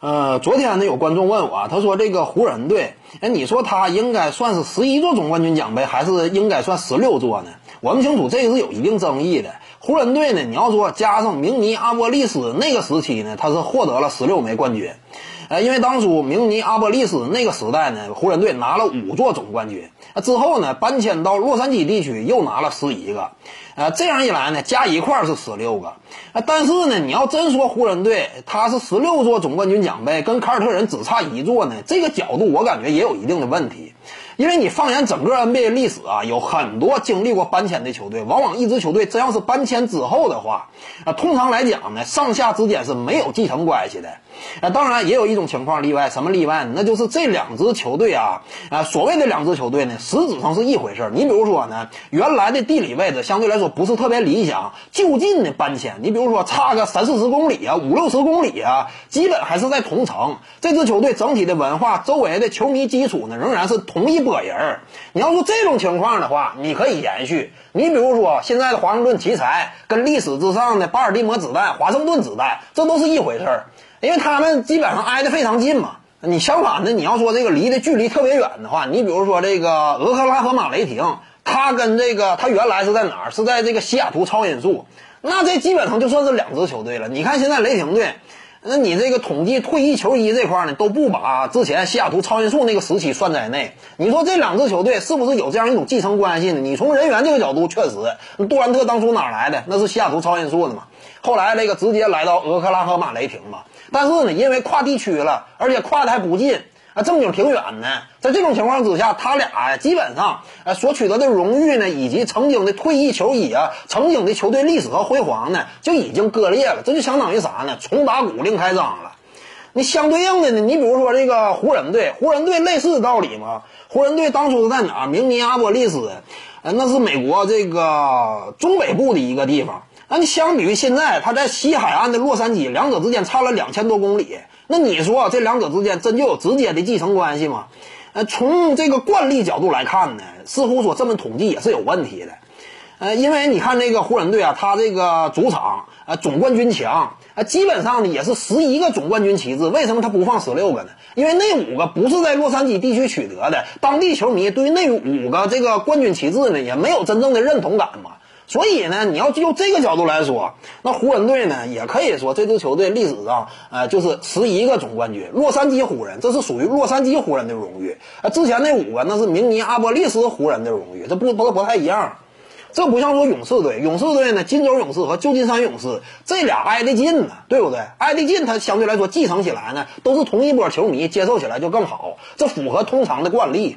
呃，昨天呢有观众问我，他说这个湖人队，哎，你说他应该算是十一座总冠军奖杯，还是应该算十六座呢？我们清楚这个是有一定争议的。湖人队呢，你要说加上明尼阿波利斯那个时期呢，他是获得了十六枚冠军。呃，因为当初明尼阿波利斯那个时代呢，湖人队拿了五座总冠军，之后呢搬迁到洛杉矶地区又拿了十一个，呃，这样一来呢，加一块是十六个，呃，但是呢，你要真说湖人队他是十六座总冠军奖杯，跟凯尔特人只差一座呢，这个角度我感觉也有一定的问题。因为你放眼整个 NBA 历史啊，有很多经历过搬迁的球队，往往一支球队真要是搬迁之后的话，啊，通常来讲呢，上下之间是没有继承关系的。啊，当然也有一种情况例外，什么例外？那就是这两支球队啊，啊，所谓的两支球队呢，实质上是一回事儿。你比如说呢，原来的地理位置相对来说不是特别理想，就近的搬迁，你比如说差个三四十公里啊，五六十公里啊，基本还是在同城。这支球队整体的文化，周围的球迷基础呢，仍然是同一部。个人，你要说这种情况的话，你可以延续。你比如说，现在的华盛顿奇才跟历史之上的巴尔的摩子弹、华盛顿子弹，这都是一回事儿，因为他们基本上挨得非常近嘛。你相反的，你要说这个离的距离特别远的话，你比如说这个俄克拉荷马雷霆，他跟这个他原来是在哪儿？是在这个西雅图超音速，那这基本上就算是两支球队了。你看现在雷霆队。那你这个统计退役球衣这块呢，都不把之前西雅图超音速那个时期算在内。你说这两支球队是不是有这样一种继承关系呢？你从人员这个角度确实，杜兰特当初哪来的？那是西雅图超音速的嘛。后来那个直接来到俄克拉荷马雷霆嘛。但是呢，因为跨地区了，而且跨的还不近。啊，正经挺远的，在这种情况之下，他俩呀，基本上，呃，所取得的荣誉呢，以及曾经的退役球衣啊，曾经的球队历史和辉煌呢，就已经割裂了。这就相当于啥呢？重打鼓另开张了。你相对应的呢，你比如说这个湖人队，湖人队类似的道理嘛。湖人队当初是在哪？明尼阿波利斯，呃，那是美国这个中北部的一个地方。那你相比于现在，他在西海岸的洛杉矶，两者之间差了两千多公里。那你说这两者之间真就有直接的继承关系吗？呃，从这个惯例角度来看呢，似乎说这么统计也是有问题的。呃，因为你看那个湖人队啊，他这个主场呃总冠军墙啊，基本上呢也是十一个总冠军旗帜。为什么他不放十六个呢？因为那五个不是在洛杉矶地区取得的，当地球迷对于那五个这个冠军旗帜呢也没有真正的认同感嘛。所以呢，你要就这个角度来说，那湖人队呢，也可以说这支球队历史上，呃，就是十一个总冠军。洛杉矶湖人，这是属于洛杉矶湖人的荣誉。呃，之前那五个那是明尼阿波利斯湖人的荣誉，这不不不太一样。这不像说勇士队，勇士队呢，金州勇士和旧金山勇士这俩挨得近呢，对不对？挨得近，它相对来说继承起来呢，都是同一波球迷，接受起来就更好，这符合通常的惯例。